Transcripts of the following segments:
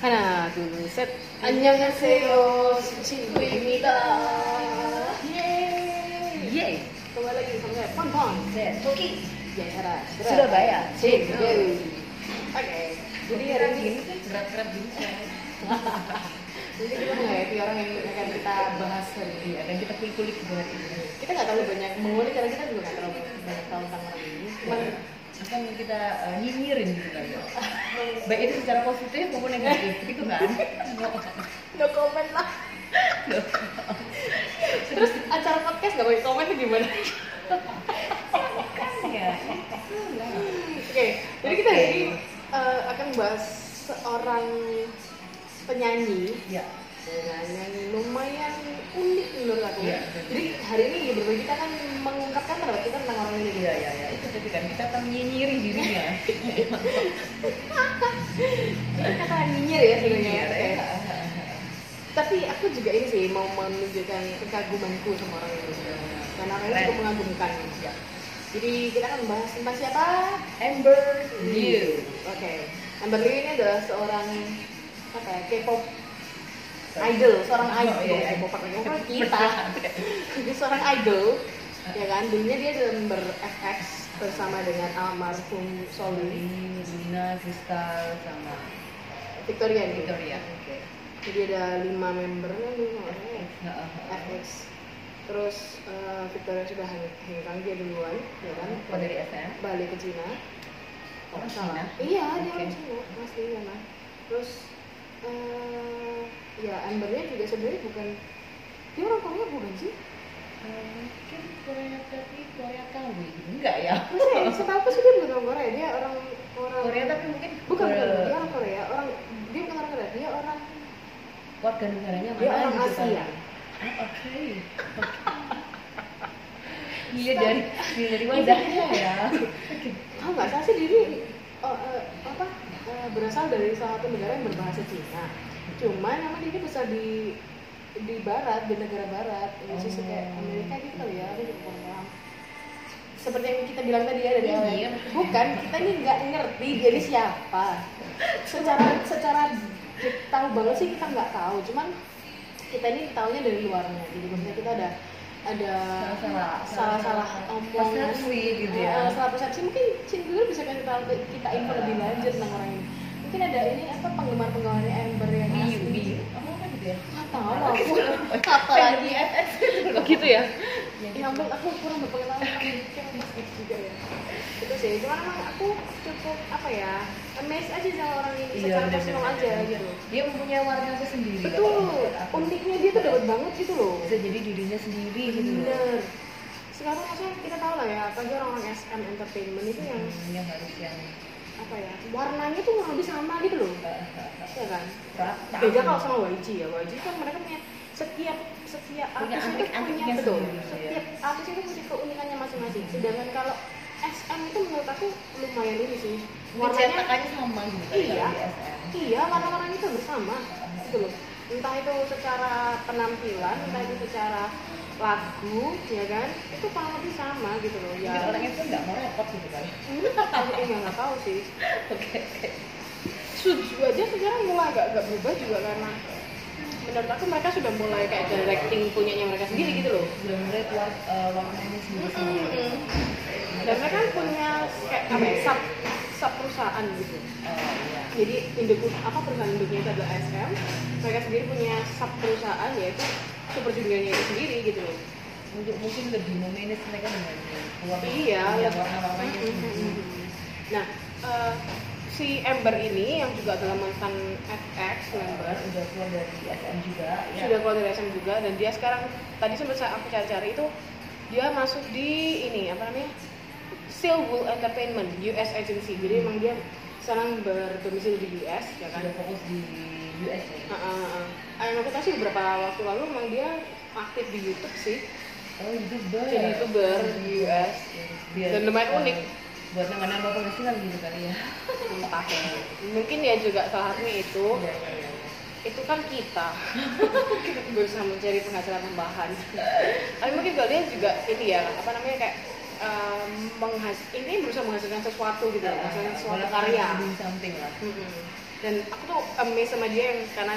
하나, 둘, 셋. 안녕하세요. 친구입니다. 예. Yeay, Kembali lagi sama saya, Pon Pon. saya Toki Ya, Hera. Surabaya. Cik. Cik. Oke. Jadi hari ini berat-berat gini Jadi kita menghadapi orang yang akan kita bahas hari ini. Iya, dan kita kulik-kulik buat ini. Kita nggak terlalu banyak mengulik karena kita juga nggak terlalu banyak tahu tentang orang ini. akan kita uh, nyinyirin gitu kan ya. Baik itu secara positif maupun negatif, gitu kan? no comment lah. Terus acara podcast nggak pakai komen gimana? Ya. Oke, jadi kita hari Oke. ini eh, akan bahas seorang penyanyi Ya, dengan yang lumayan unik menurut aku. Iya. Jadi hari ini ya berbagi kita akan mengungkapkan pendapat kita tentang orang ini. iya, iya, iya. Itu tadi kan kita akan menyinyiri dirinya. Kita kata nyinyir ya sebenarnya. Iya, Oke. iya. Tapi aku juga ini sih mau menunjukkan kekagumanku sama orang ini. Karena orang ini cukup mengagumkan. Ya. Jadi kita akan membahas tentang siapa? Amber Liu. Oke. Amber Liu ini adalah seorang apa ya? K-pop idol, seorang idol, Oh, iya, iya. Lagi. Bukan kita. Dia seorang idol, ya kan? Dulunya dia member FX bersama dengan almarhum Soli Lina, Kristal, sama Victoria gitu. Victoria. Oke. Jadi ada lima membernya lima orang ya. Nah, uh, uh, FX. Terus eh, Victoria sudah hengkang dia duluan, ya kan? Oh, dari SM? Balik ke Cina. Salah. Cina? Iya, dia orang Cina, asli sana. Terus eh ya Ambernya juga sebenarnya bukan. Dia orang Korea bukan sih? Mungkin Korea tapi Korea KW enggak ya. Masa? Setahu aku sih dia bukan orang Korea, dia orang orang Korea tapi mungkin bukan bukan dia orang Korea, orang dia bukan orang Korea, dia orang warga negaranya mana Dia orang gitu Asia. kan. Ah, oke iya dari iya, dari wajahnya ya ah nggak salah sih diri oh, eh, apa berasal dari salah satu negara yang berbahasa Cina. Cuman emang dia besar di di barat di negara barat ya sih Oh. kayak Amerika gitu kali ya aku juga kurang paham seperti yang kita bilang tadi ya dari Iya, awal iya. bukan kita ini nggak ngerti dia ini siapa secara secara tahu banget sih kita nggak tahu cuman kita ini tahunya dari luarnya jadi maksudnya kita ada ada Salah-salah. omongan Persepsi gitu ya. Salah persepsi. Mungkin Cinta bisa kasih tahu ke kita info lebih lanjut tentang orang ini. Mungkin ada ini apa penggemar penggemarnya Amber yang asli. Biu apa kan gitu ya? Nggak tahu aku apa lagi. Oh, gitu ya? Ya, ya ampun aku kurang berpengalaman sama gitu juga ya. Itu sih cuman emang aku cukup apa ya amazed aja sama orang ini. Iya, secara personal aja gitu. Dia mempunyai warna tersendiri lah kalau betul uniknya dia tuh dapat banget gitu loh. Bisa jadi dirinya sendiri gitu loh. Bener. Sekarang maksudnya kita tahu lah ya apalagi orang-orang SM Entertainment itu yang Hmm, yang harus yang apa ya warnanya tuh kurang lebih sama gitu loh. Ya kan? Beda kalau sama YG ya YG kan mereka punya setiap setiap Punya artis itu punya betul. sendiri, ya. setiap artis itu punya keunikannya masing-masing. Sedangkan kalau SM itu menurut aku lumayan ini sih. Warnanya cetakannya sama gitu Iya. iya warna-warnanya itu bersama gitu loh entah itu secara penampilan entah itu secara lagu ya kan? Itu kurang lebih sama gitu loh ya. Orangnya tuh nggak mau repot gitu kan? Hmm, eh nggak tahu sih. Oke Suju aja sekarang mulai agak agak berubah juga karena menurut aku mereka sudah mulai kayak directing punyanya mereka sendiri gitu loh. Udah mulai keluar eh, warnanya sendiri. Dan mereka punya kayak apa ya, sub sub perusahaan gitu. Oh iya. Jadi induk apa perusahaan induknya itu adalah SM mereka sendiri punya sub perusahaan yaitu super juniornya itu sendiri gitu loh. Mungkin mungkin lebih memanage mereka dengan keluar iya sendiri nah eh, si Amber ini yang juga adalah mantan FX member udah keluar dari SM juga ya. sudah keluar dari SM juga dan dia sekarang tadi sempat saya aku cari-cari itu dia masuk di ini apa namanya Silwood Entertainment US agency. Jadi emang dia sekarang berdomisili di US ya kan? Udah fokus di US ya? Heeh, heeh. Emang kita sih beberapa waktu lalu emang dia aktif di YouTube sih. Oh youtuber jadi youtuber di US Biar, dan lumayan eh, unik. buat nambah-nambah penghasilan gitu kali ya. Entah. Ya. mungkin ya juga salah satunya itu. Iya, iya, iya. itu kan kita. Kita berusaha mencari penghasilan tambahan. Tapi mungkin kalau dia juga ini ya apa namanya kayak um, menghas ini berusaha menghasilkan sesuatu gitu, menghasilkan sesuatu karya. something lah Mm-mm. Dan aku tuh amazed sama dia yang karena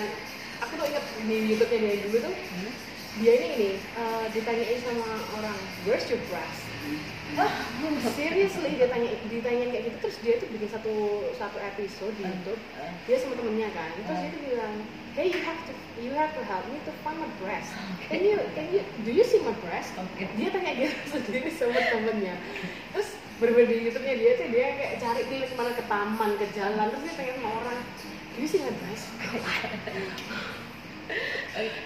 aku tuh inget di YouTube-nya dia dulu tuh Hmm? dia ini ini uh, ditanyain sama orang where's your breast Wah, seriously dia tanya ditanyain kayak gitu terus dia tuh bikin satu satu episode di. YouTube. Dia sama temennya kan terus dia tuh bilang hey you have to you have to help me to find my breast. Can you can you do you see my breast? Dia tanya gitu sendiri sama temennya. Terus berbeda di YouTube-nya dia tuh dia kayak cari nih ke mana ke taman ke jalan terus dia tanya sama orang do you see my breast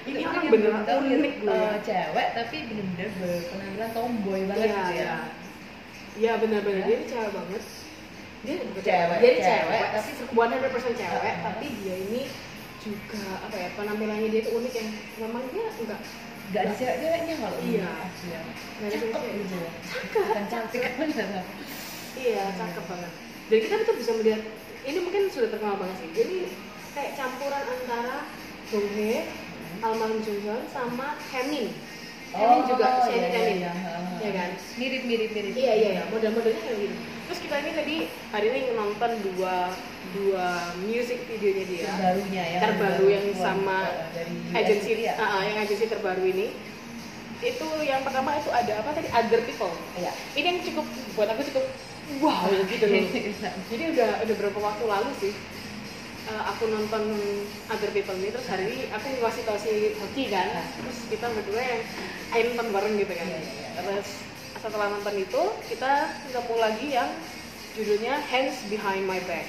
Ini orang beneran tahu unik tuh, ya. eh, cewek tapi bener-bener berpenampilan tomboy banget Iya, gitu ya iya. Iya benar-benar dia cewek banget. Dia Cewek, dia cewek, cewek, tapi- tapi 100% cewek, Uh-uh. tapi dia ini juga apa ya penampilannya dia itu unik yang memang dia enggak Gak ada cewek-ceweknya kalau Iya. Iya. Cakep cewek. gitu ya. Bukan cantik bener. Iya cakep banget. Dan kita betul bisa melihat ini mungkin sudah terkenal banget sih. Jadi kayak campuran antara Dong Hae, almarhum Jung Hyun sama Hemin. Hemin juga iya, Shannon iya, Hemin. iya. Iya kan? Mirip mirip mirip. Iya iya iya, model-modelnya kayak gitu. Terus kita ini tadi hari ini nonton dua dua music videonya dia. Terbarunya ya. Terbaru yang keluar, sama eh, dari agensi ya. ah, ah, yang agensi terbaru ini. Itu yang pertama itu ada apa tadi? Other People. Iya. Ini yang cukup buat aku cukup wow gitu loh. Jadi udah udah berapa waktu lalu sih eh, aku nonton Other People ini terus hari ini aku ngasih tau si Hoki kan terus kita berdua yang ayo nonton bareng gitu kan Iya, iya, iya. terus setelah nonton itu kita ketemu lagi yang judulnya Hands Behind My Back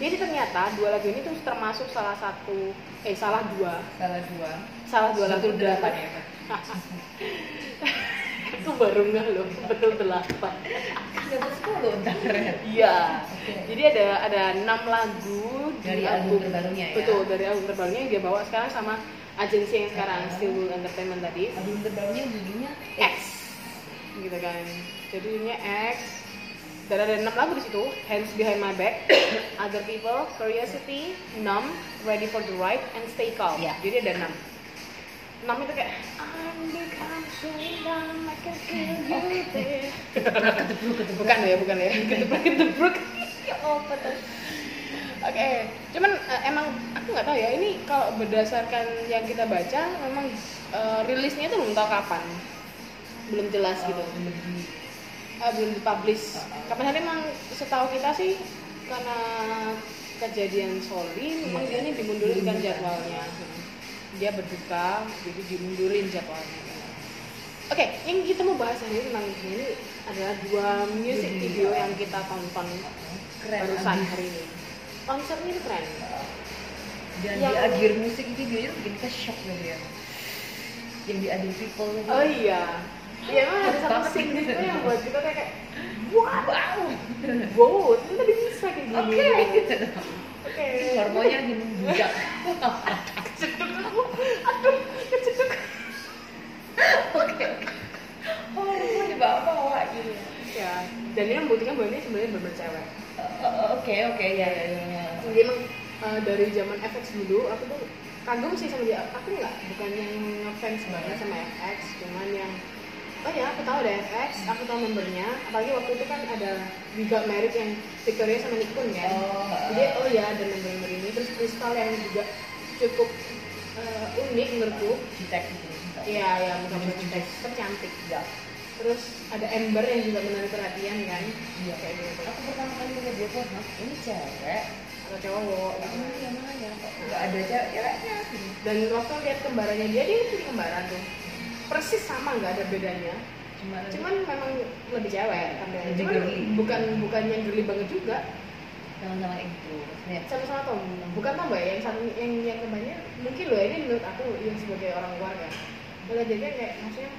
jadi ternyata dua lagu ini tuh termasuk salah satu eh salah dua Salah dua. salah dua lagu delapan ya. Aku baru nggak loh betul delapan. Dapat sepuluh iya jadi ada ada enam lagu Dari album. terbarunya ya? betul dari album terbarunya yang dia bawa sekarang sama agensi yang sekarang. Steel Wool Entertainment tadi. Album terbarunya judulnya X. Gitu kan. Jadinya X. Dan ada enam lagu di situ. Hands Behind My Back Other People Curiosity Numb Ready for the Ride and Stay Calm. Iya. jadi ada enam enam itu kayak bukan ya bukan ya. Ketebruk ketebruk ya apa tuh? Oke cuman eh, emang aku nggak tahu ya ini kalau berdasarkan yang kita baca memang eh, rilisnya itu belum tahu kapan. Belum jelas gitu. Eh, belum dipublish. Kapan hari emang setahu kita sih karena kejadian Soli memang Iya, dia ini iya. Dimundurkan. jadwalnya dia berduka jadi dimundurin jadwalnya Oke, yang kita mau bahas hari ini tentang ini adalah dua music Jadi, video yang kita tonton keren. barusan hari ini. Konsernya itu keren. Dan Yang- di akhir musik videonya tuh bikin kita shock gitu ya. Yang di Other People itu. Oh iya, iya emang ada satu situ gitu. yang buat kita kayak, wow, Wow. wow, itu tadi bisa kayak gini. Oke. gitu. Oke. Hormonnya menjak. Keceduk aku, aduh, keceduk. Oke. Hormon dibawa-bawa gitu. Ya, dan ini membuktikan bahwa ini sebenarnya benar cewek. Eh, Oke oke ya ya ya. Jadi emang eh, dari zaman FX dulu aku tuh kagum sih sama dia. Aku nggak bukan yang ngefans banget sama FX, cuman yang oh ya aku tahu ada FX, aku tahu membernya. Apalagi waktu itu kan ada We Got Married yang Victoria sama Nick Kun kan. Oh, Jadi oh ya ada member-member ini. Terus Crystal yang juga cukup unik menurutku. Citek gitu. Iya ya muka-muka tercantik. Ya. Terus ada Ember yang juga menarik perhatian kan. Iya. Kayak gitu. Aku pertama kali lihat dia tuh, "Hah, ini cewek. Atau cowok. gitu. Ini yang mana ya? Kok nggak ada cewek ceweknya? dan waktu lihat kembarannya dia dia itu kembaran tuh persis sama nggak ada bedanya Cuma cuman memang lebih cewek. Lebih cuman bukan bukan yang girly banget juga sama-sama kayak gitu. Maksudnya sama-sama tom bukan tomboy yang satu yang yang kembangnya mungkin loh ini menurut aku yang sebagai orang luar ya melihat dia kayak maksudnya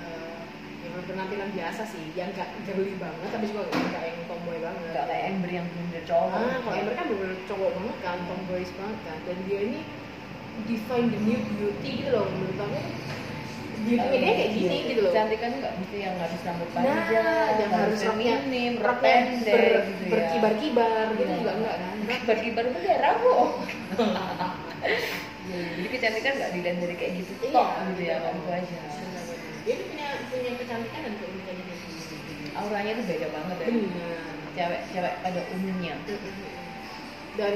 eh, ya berpenampilan biasa sih yang nggak girly banget tapi juga nggak yang tomboy banget nggak kayak Ember yang bener cowok. Ah, kalau Ember kan bener cowok banget kan, tomboys banget kan. Dan dia ini define the new beauty gitu loh menurut aku. Beauty-nya dia kayak gini Iya. gitu loh. Cantik kan nggak mesti yang harus rambut Nah, panjang, yang harus feminim, pendek ber- gitu ya. berkibar-kibar gitu Iya. juga enggak kan. Berkibar itu kayak rambut. Iya, Jadi kecantikan nggak dilihat dari kayak gitu Iya, tok gitu ya, gitu. kan itu aja. Dia tuh punya punya kecantikan dan keunikannya sendiri. Auranya tuh beda banget ya. Cewek-cewek pada umumnya. dan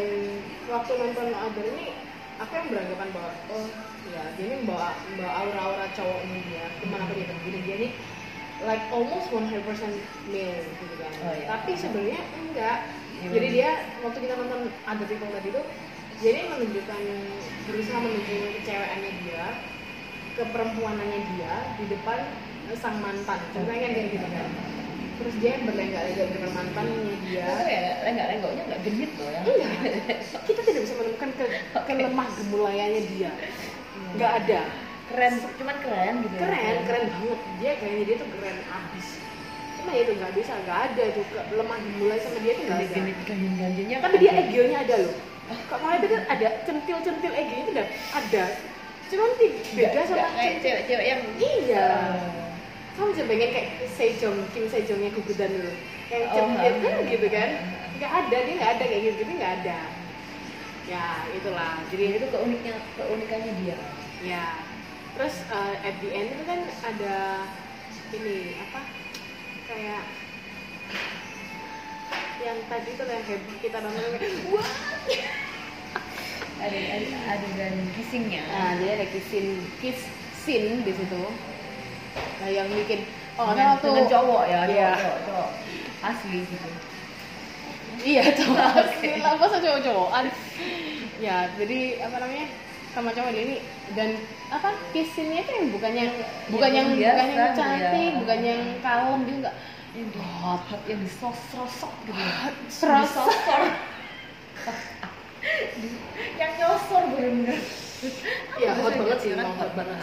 waktu nonton Other ini aku yang beranggapan bahwa oh ya dia ini membawa membawa aura-aura cowoknya dia ke mana pun dia pergi dan dia ini like almost 100% male gitu kan. Oh, iya. tapi sebenarnya enggak. Iya, jadi dia waktu kita nonton Other People tadi dia ini menunjukkan berusaha menunjukkan kecewaannya dia keperempuanannya dia di depan eh, sang mantan. Ceritanya kan kayak gitu kan terus dia berlenggak-lenggak depan mantannya dia Itu ya lenggak-lenggoknya nggak genit loh ya. Enggak, kita tidak bisa menemukan ke, kelemah gemulayannya dia. Nggak ada. Keren, cuman keren gitu. ya. Keren, keren banget. Dia kayaknya dia tuh keren abis. Cuma ya itu nggak bisa, nggak ada juga lemah gemulai sama dia tuh nggak ada. Genit. Tapi dia egonya ada loh. Kok malah itu ada centil-centil ego itu ada. Cuman beda sama cewek-cewek yang Iya. Eh, Kamu bisa pengen kayak Sejong, Kim Sejongnya gugudan dulu. Kayak Oh, centil kan gitu kan. Nggak ada, dia nggak ada kayak gitu, gitu nggak ada. Ya itulah. Jadi itu keuniknya keunikannya dia. Ya, terus uh, at the end itu kan ada ini apa kayak yang tadi tuh yang heboh kita nonton kayak, wah Ada ada adegan kissingnya. nah jadi ada kiss scene kiss scene di situ nah yang bikin oh dengan, kan waktu dengan cowok ya, Iya. cowok, cowok, cowok asli gitu. iya cowok asli lah masa cowok-cowokan ya jadi apa namanya sama cowok ini dan apa kiss scene-nya itu yang bukan yang bukan yang, bukan yang gitu cantik ya. bukan yang kalem Yang di hot, hot yang disos-rosok gitu. ya. serasa Disosor. yang nyosor bener-bener. Iya, hot banget sih, Kan emang hot banget.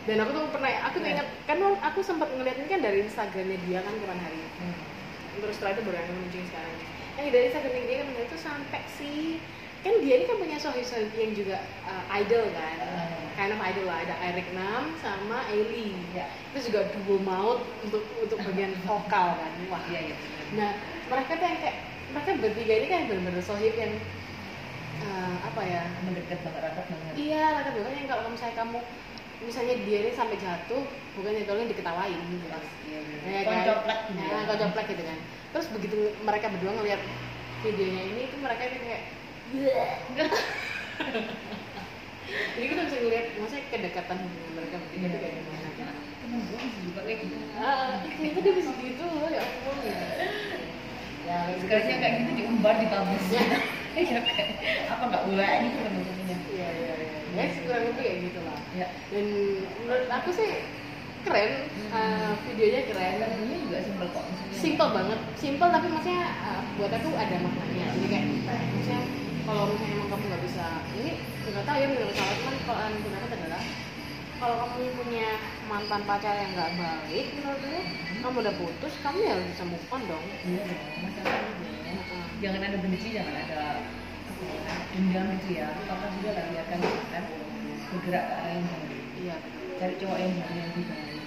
dan aku tuh pernah aku tuh Iya. ingat kan aku sempat ngeliatin kan dari Instagramnya dia kan kapan hari Hmm. terus setelah itu baru yang muncul sekarang yang dari Instagramnya dia kan itu sampai sih kan dia ini kan punya sohi-sohi yang juga uh, idol kan Hmm. kind of idol lah ada Eric Nam sama Ailey Ya. itu juga duo maut untuk untuk bagian vokal kan wah Iya, iya. nah mereka tuh yang kayak mereka bertiga ini kan benar-benar sohib yang uh, apa ya mendekat banget rapat banget. Iya, rata bukan yang kalau misalnya kamu misalnya dia ini sampai jatuh, bukannya tolong diketawain gitu. Iya, Ya, iya. kan? Koncoplek gitu. Ya, koncoplek gitu kan. Terus begitu mereka berdua ngeliat videonya ini, itu mereka itu kayak Jadi kita bisa ngeliat, maksudnya kedekatan hubungan mereka berdua itu kayak gimana. Temen gue bisa juga kayak gitu. Ah, dia bisa gitu loh, ya ampun. Ya, sekarangnya kayak gitu diumbar di publish. Iya, kayak apa nggak boleh gitu temen-temennya. Iya, iya, iya. Ya, kurang lebih kayak gitu lah. Ya. Dan menurut aku sih keren, ah, videonya keren. Lagunya juga simpel kok. simple banget simple tapi maksudnya uh, buat aku ada maknanya jadi kayak maksudnya kalau misalnya emang kamu nggak bisa ini nggak tahu ya menurut saya cuman kalau pendapat adalah kalau kamu punya mantan pacar yang nggak baik menurut gue kamu udah putus kamu ya bisa move on dong Iya dong. Heeh. Jangan ada benci, jangan ada dendam gitu ya. Apa juga lah biarkan kan bergerak ke arah yang baik. iya Cari cowok yang baik yang lebih baik.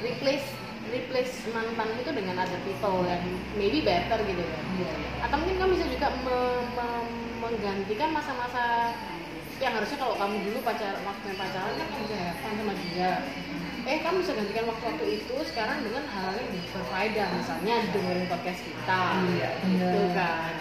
replace replace mantan itu dengan other people yang maybe better gitu ya Iya, iya. atau mungkin kamu bisa juga me- me- menggantikan masa-masa yang harusnya kalau kamu dulu pacar waktu yang pacaran kan kamu bisa have fun sama dia eh kamu bisa gantikan waktu-waktu itu sekarang dengan hal yang berfaedah misalnya dengerin podcast kita Iya, gitu kan.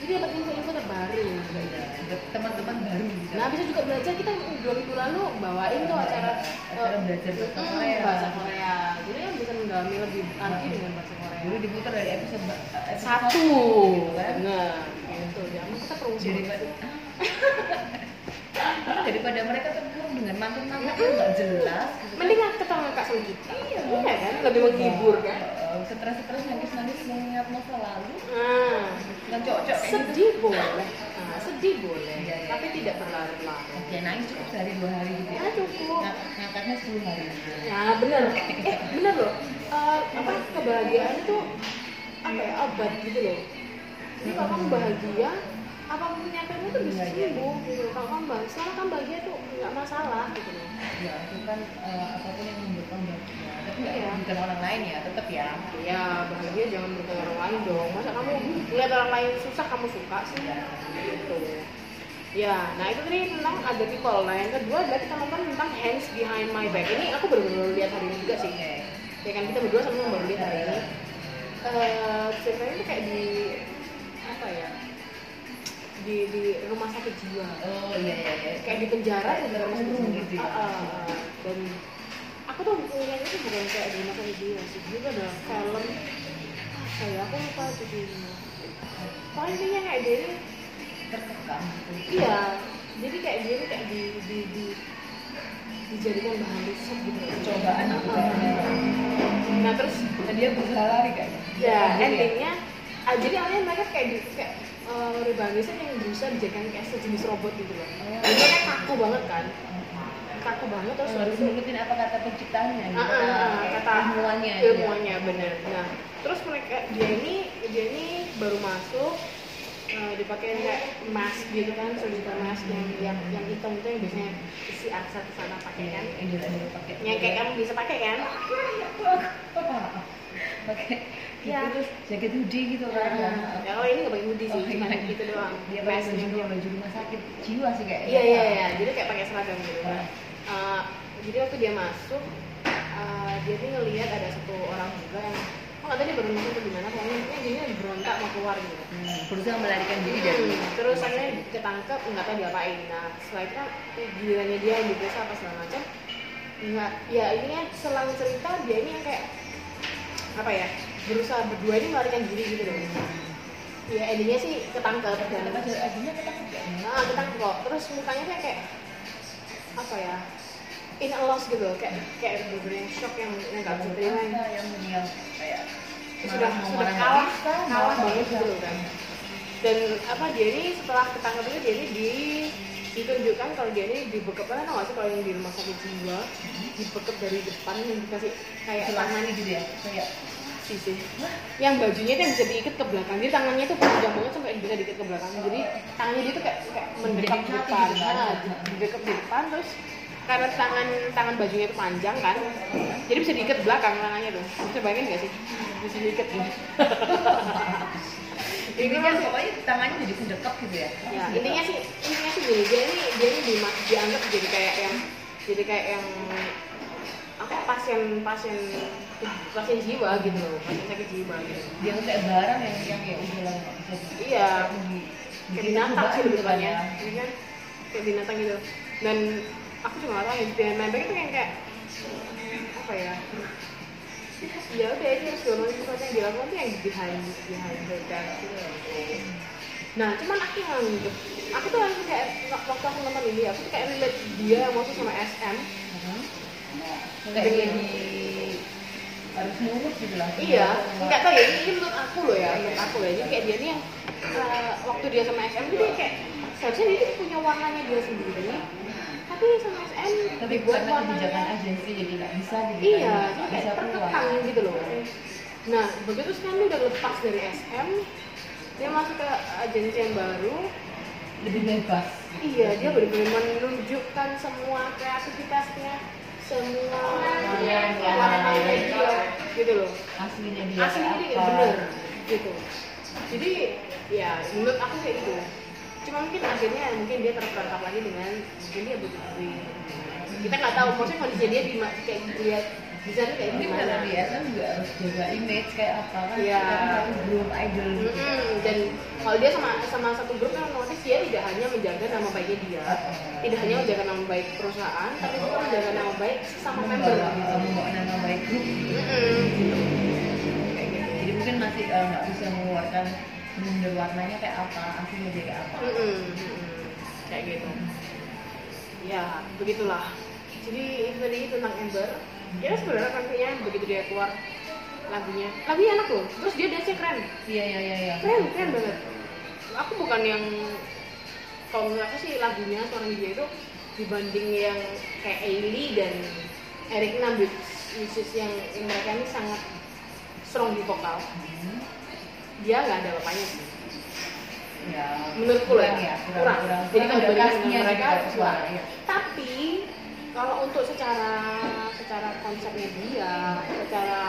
Jadi dapat info-info terbaru Iya, buat teman-teman baru gitu. nah bisa juga belajar kita dua minggu lalu bawain tuh acara Acara eh, belajar bahasa mm, Korea. bahasa Korea. Jadi kan bisa mendalami lebih lagi dengan bahasa Korea. Dulu diputar dari episode, episode satu. gitu kan. bener. Gitu. Jangan kita promosi daripada daripada mereka terkurung dengan mantan-mantan yang nggak jelas. Gitu mending kita ngangkat sama kita Iya. iya kan? Lebih menghibur kan? Eh, stres-stres nangis-nangis mengingat masa lalu. Nah dengan cocok gitu. Sedih boleh. Nah, sedih boleh. Iya, iya. tapi tidak berlarut-larut. Ya nangis cukup sehari dua hari gitu ya? Ya cukup. Ng- ngangkatnya 10 hari. Ya bener. Eh bener loh. Eh, apa kebahagiaan itu apa ya obat gitu loh. Jadi kalau kamu bahagia apa pun penyakitmu tuh bisa Iya, iya. sembuh gitu. Loh. kalau kamu bahagia kamu bahagia tuh nggak masalah gitu loh. Ya itu kan eh, apa pun yang membuat kamu bahagia tapi nggak Iya. merugikan orang lain ya. Tetap ya. Ya bahagia jangan bertemu orang lain dong. Masa kamu ngeliat orang lain susah kamu suka sih? Gitu. Ya nah itu tadi tentang ada people. Nah yang kedua adalah kita nonton tentang hands behind my back. Ini aku baru-baru lihat hari ini juga sih. Oke. Ya kan kita berdua sama baru lihat hari ini. Eh, ceritanya tuh kayak di apa ya di di rumah sakit jiwa. Oh iya iya iya. Kayak di penjara Kayak di rumah sakit jiwa. gitu ya. Dan aku tuh ngeliatnya itu bukan kayak di rumah sakit jiwa sih. Itu adalah film. Apa ya? Aku lupa judulnya pokoknya intinya kayak dia ini terkekang gitu. Iya. Jadi kayak dia ini kayak di di di dijadikan bahan riset gitu. Cobaan gitu Ah, ah. kayaknya nah terus dan dia berusaha lari kayaknya. Ya Jadi endingnya ah, jadi awalnya mereka kayak di kayak uh, Rebanisnya yang berusaha dijadikan kayak sejenis robot gitu loh Oh. jadi kayak kaku banget kan. Kaku banget terus harus habis itu nurutin apa kata penciptanya gitu, Ah, ah, ah, kata ilmuannya gitu. ya. ilmuannya bener nah terus mereka dia ini dia ini baru masuk uh, dipakai kayak mask gitu kan surgical mask yang yang yang hitam itu yang biasanya si Aksa ke sana pakai kan. Yang yang kayak kamu bisa pakai kan? Pakai Gitu terus jaket hoodie gitu kan. Nah, ya kalau ini nggak pakai hoodie sih Oh, cuma iya. gitu doang. Dia pakai baju doang. baju rumah sakit jiwa sih kayak iya iya iya. Jadi kayak pakai seragam gitu Nah. Uh, jadi waktu dia masuk uh, dia tuh ngelihat ada satu orang juga yang oh nggak tahu dia baru masuk atau gimana pokoknya dia berontak mau keluar gitu. Hmm, berusaha melarikan diri dari Hmm, terus akhirnya ketangkep nggak tahu diapain. Nah setelah itu kan gilirannya dia yang diperiksa apa segala macam. Nggak ya ini kan selang cerita dia ini yang kayak apa ya berusaha berdua ini melarikan diri gitu loh. Ya endingnya sih ketangkep. Dan akhirnya ketangkep nah ketangkep. Kok terus mukanya tuh kayak apa ya in a loss gitu loh. Kayak kayak bener-bener yang shock yang yang nggak bisa terima yang kayak sudah sudah nggak kalah bisa, kalah marah nggak banget gitu loh kan. Dan apa dia ini setelah ketangkep itu dia ini di ditunjukkan kalau dia ini dibekep kan tau gak sih kalau yang di rumah sakit jiwa? Dibekep dari depan yang dikasih kayak tangan ini gitu ya? Kayak sih. Yang bajunya itu yang bisa diikat ke belakang. Jadi tangannya tuh panjang banget sampai bisa diikat ke belakang. Jadi tangannya dia tuh kayak kayak mendekap Jadi di depan nah, mendekap di depan terus karena tangan tangan bajunya itu panjang kan jadi bisa diikat belakang tangannya tuh. Bisa bayangin gak sih? Bisa diikat. Gitu ini intinya kan sih pokoknya tangannya jadi sedekap gitu ya? Ya intinya sih intinya sih gini. Dia ini dia ini dianggap jadi kayak yang jadi kayak yang apa pasien pasien pasien jiwa gitu loh pasien sakit jiwa gitu. Dia kayak barang yang yang ya udah lah nggak bisa di- Iya. kayak binatang sih cobaan gitu kan ini kan kayak binatang gitu. Dan aku juga nggak tahu ya di Mindbag itu yang kayak apa ya? Ya udah ini harus dorong sesuatu yang dilakukan tuh yang behind behind the desk gitu. Loh. nah cuman aku nganggep aku tuh langsung kayak waktu aku nonton ini aku tuh kayak relate dia yang maksud sama SM Mhm. kayak dia di harus nurut gitu lah. Iya, nggak tahu ya ini, ini menurut aku loh ya, menurut aku ya. Jadi kayak dia nih yang eh, waktu dia sama SM tuh dia kayak seharusnya dia tuh punya warnanya dia sendiri, tapi sama SM tapi dibuat karena kebijakan agensi jadi nggak bisa gitu iya, kan, jadi nggak kayak bisa keluar. terkekang gitu loh. Nah begitu sekarang dia udah lepas dari SM, dia masuk ke agensi yang baru. lebih bebas. Iya, dia benar-benar menunjukkan semua kreativitasnya, semua. Warnanya dia, gitu loh. aslinya dia aslinya kayak dia apa. bener. Gitu. Jadi ya menurut aku kayak gitu cuma mungkin akhirnya mungkin dia terperangkap lagi dengan mungkin dia butuh duit. Kita nggak tahu maksudnya kondisi dia di kayak lihat di sana kayak mungkin gimana? di SM juga harus jaga image kayak apa kan Iya. karena satu grup idol gitu. Mm-mm, dan kalau dia sama sama satu grup kan otomatis dia tidak hanya menjaga nama baiknya dia. Tidak hanya menjaga nama baik perusahaan tapi juga menjaga nama baik sama member. membawa gitu membawa nama baik grup gitu. kayak gitu. Jadi mungkin masih eh, nggak bisa mengeluarkan bener warnanya kayak apa aslinya kayak apa. Kayak gitu. Ya begitulah. Jadi itu tadi tentang Ember ya sebenarnya nantinya begitu dia keluar lagunya. Lagunya enak loh terus dia dance keren. Iya iya iya iya. Keren keren banget. Aku bukan yang kalau menurut aku sih lagunya seorang dia itu dibanding yang kayak Ailey dan Eric Nam which is yang mereka ini sangat strong di vokal. Hmm. dia nggak ada bapaknya sih. Ya menurutku lah kurang ya kurang kurang. kurang jadi kalau ada dibandingkan khasnya dengan mereka suara kurang. ya tapi kalau untuk secara secara konsepnya dia secara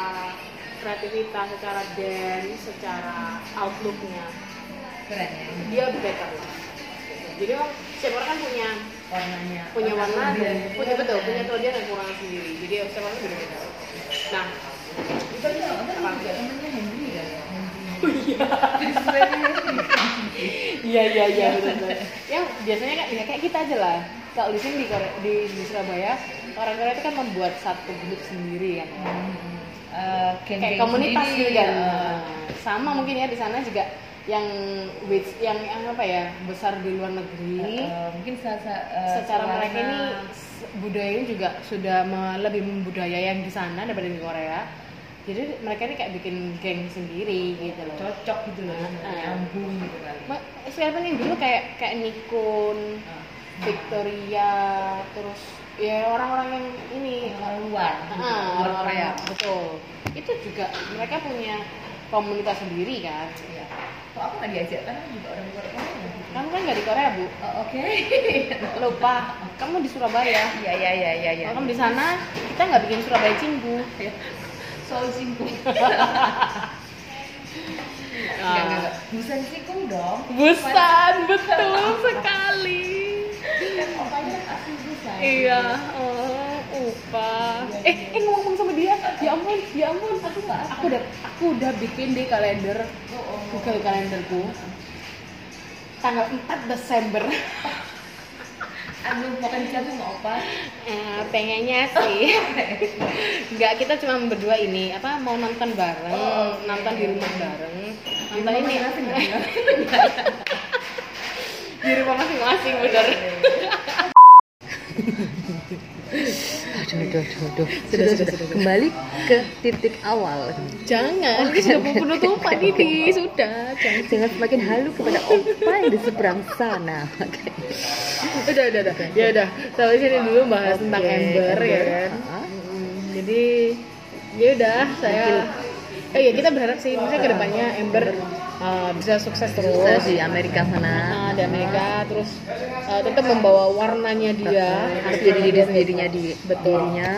kreativitas secara dance secara outlooknya keren ya dia better lah jadi memang setiap orang kan punya warnanya punya warna dan punya kan. betul punya kelebihan dan kekurangan sendiri jadi setiap orang beda beda nah Itu aja ada juga namanya Henry kan ya. Oh iya. Iya iya iya. Yang biasanya kan ya kayak kita aja lah. Kalau di sini di Korea, di, di Surabaya orang Korea itu kan membuat satu grup sendiri kan. Eh, geng-geng Kayak komunitas sendiri, gitu kan. Nah, Sama mungkin ya di sana juga yang which yang, yang apa ya besar di luar negeri. eh, mungkin sa- sa- eh, secara selama- mereka ini s- budayanya juga sudah me- lebih membudaya yang di sana daripada di Korea. Jadi mereka ini kayak bikin geng sendiri gitu loh. cocok gitu loh, nyambung gitu. Ma- Sekarang yang dulu kayak kayak Nikon, Ah. Victoria, terus ya orang-orang yang ini Orang luar, gitu, Ah, luar Korea. betul. Itu juga mereka punya komunitas sendiri kan. Iya. Kok aku nggak diajak? Aku juga orang luar Korea. Kamu kan nggak di Korea bu, Oh, Oke. lupa. Kamu di Surabaya. Iya iya iya iya. iya. Kalau kamu di sana, kita nggak bikin Surabaya cinggu. Soal singkung. Ah. Enggak enggak enggak. Busan singkung dong. Busan, betul sekali. Iya, oh, upa. Eh, eh ngomong sama dia. Ya ampun, ya ampun. Aku nggak Aku udah, aku udah bikin di kalender. Google kalenderku tanggal 4 Desember. Anu makan siang tuh nggak opa. Eh, pengennya sih. Enggak, kita cuma berdua ini apa mau nonton bareng, Oh, oke. nonton di rumah bareng. Nonton ini masing-masing nggak bilang? di rumah masing-masing bener. Aduh, aduh, aduh, aduh. Sudah, sudah, Kembali ke titik awal. Jangan, ini sudah mau penutupan ini, sudah. Jangan. Jangan semakin halu kepada opa yang di seberang sana. Oke. Udah, udah, udah. Ya udah. Sampai sini dulu bahas Oke, tentang Ember ya Ember. kan. Ah. Mm, Jadi ya udah saya Eh ya kita berharap sih misalnya ke depannya Ember uh, bisa sukses terus Sukses di Amerika sana. Nah, di Amerika terus uh, tetap membawa warnanya dia Harus jadi diri sendirinya di Betul. dirinya.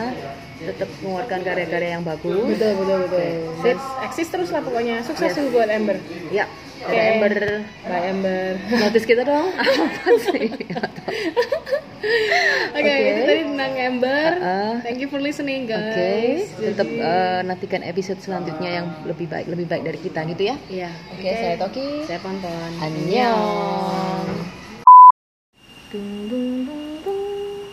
Tetap mengeluarkan karya-karya yang bagus. betul betul betul Oke. Dan eksis terus lah pokoknya sukses Yes. buat Ember Ya, Oke. ada Ember. Bye Ember Notice kita dong. Apa sih? Oke Oke. itu tadi tentang Ember Uh-uh. thank you for listening Oke, guys tetap eh, nantikan episode selanjutnya yang lebih baik, lebih baik dari kita gitu ya. Iya Oke, saya Toki. saya Ponton Annyeong.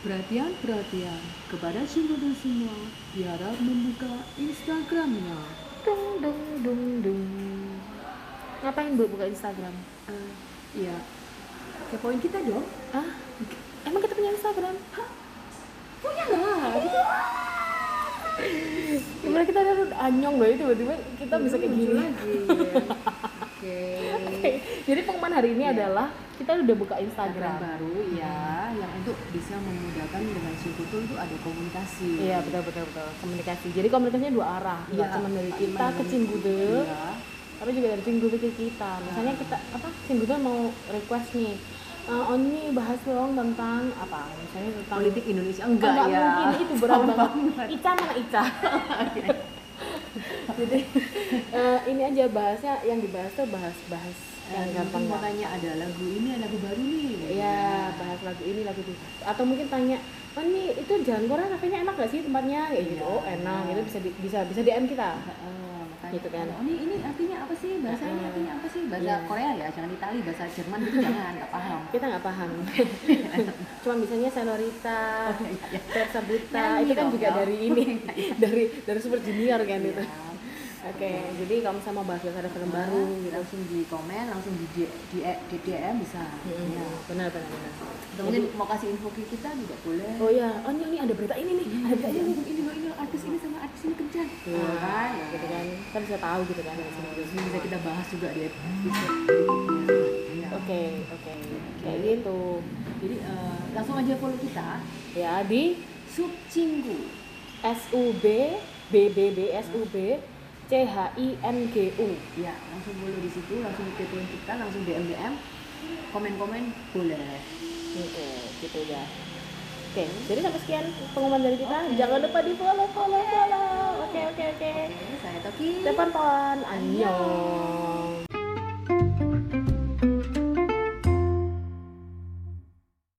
Perhatian, perhatian kepada Shimudo semua diharap membuka Instagramnya. Dung dung dung dung. Ngapain bu buka Instagram Eh, Iya, kepoin kita dong. ah emang kita punya Instagram Punya lah. Gimana kita ada anyong loh tiba-tiba kita bisa kayak gini lagi. Oke. Jadi pengumuman hari ini adalah kita udah buka Instagram Instagram. baru ya, yang untuk bisa memudahkan dengan Shinkuto itu ada komunikasi. Iya betul betul betul komunikasi. Jadi komunikasinya dua arah, nggak Iya, cuma dari kita ke Iya. Tapi juga dari Cinggude ke kita. Misalnya kita apa Cinggude mau request nih, "Eh, oh ini bahas dong tentang apa? Misalnya tentang Politik Indonesia Oh, enggak, ya. mungkin itu berat banget. Ica mana Ica? Jadi eh, ini aja bahasnya yang dibahas tuh bahas-bahas yang Eh, gampang mungkin mau tanya ada lagu ini, ada lagu baru nih. Iya, bahas lagu ini lagu itu. Atau mungkin tanya, "Oh, ini itu Jalan Korea kafenya enak gak sih tempatnya?" Kayak gitu. Oh, enak. Itu bisa di- bisa bisa DM kita. Makanya Gitu kan. Oh, ini ini artinya apa sih? Bahasa ini artinya apa sih? Bahasa Iya. Korea ya, jangan Itali, bahasa Jerman gitu jangan, nggak paham. Kita nggak paham. Cuma bisanya Senorita, Oh, iya, iya. Versa Buta, Nyanyi itu kan dong, juga ya. dari ini, dari dari Super Junior kan itu. Iya. Oke, jadi kalau misalnya mau bahas bahasa film baru gitu. langsung di komen, langsung di, D- di, di DM bisa. Hmm, Ya. benar benar benar. Atau mungkin mau kasih info ke kita juga boleh. Oh ya, oh ini, ini ada berita ini nih, ada berita ini. ini, ini, loh, ini loh, artis ini sama artis ini kencan. Tuh, Ah, ya. gitu kan. Kita bisa tahu gitu kan. ini bisa kita bahas juga di episode. Iya. Oke, oke. Kayak gitu. Jadi eh, langsung aja follow kita Ya di Sub Cinggu. SUB BBB SUB C H I N G U. Ya, langsung follow di situ, langsung kepoin kita, langsung DM DM, komen-komen boleh. Gitu, gitu ya. Oke, jadi sampai sekian pengumuman dari kita. Jangan lupa di follow, follow, follow. Oke, oke, oke. Saya Toki. Tepan-tepan, annyeong.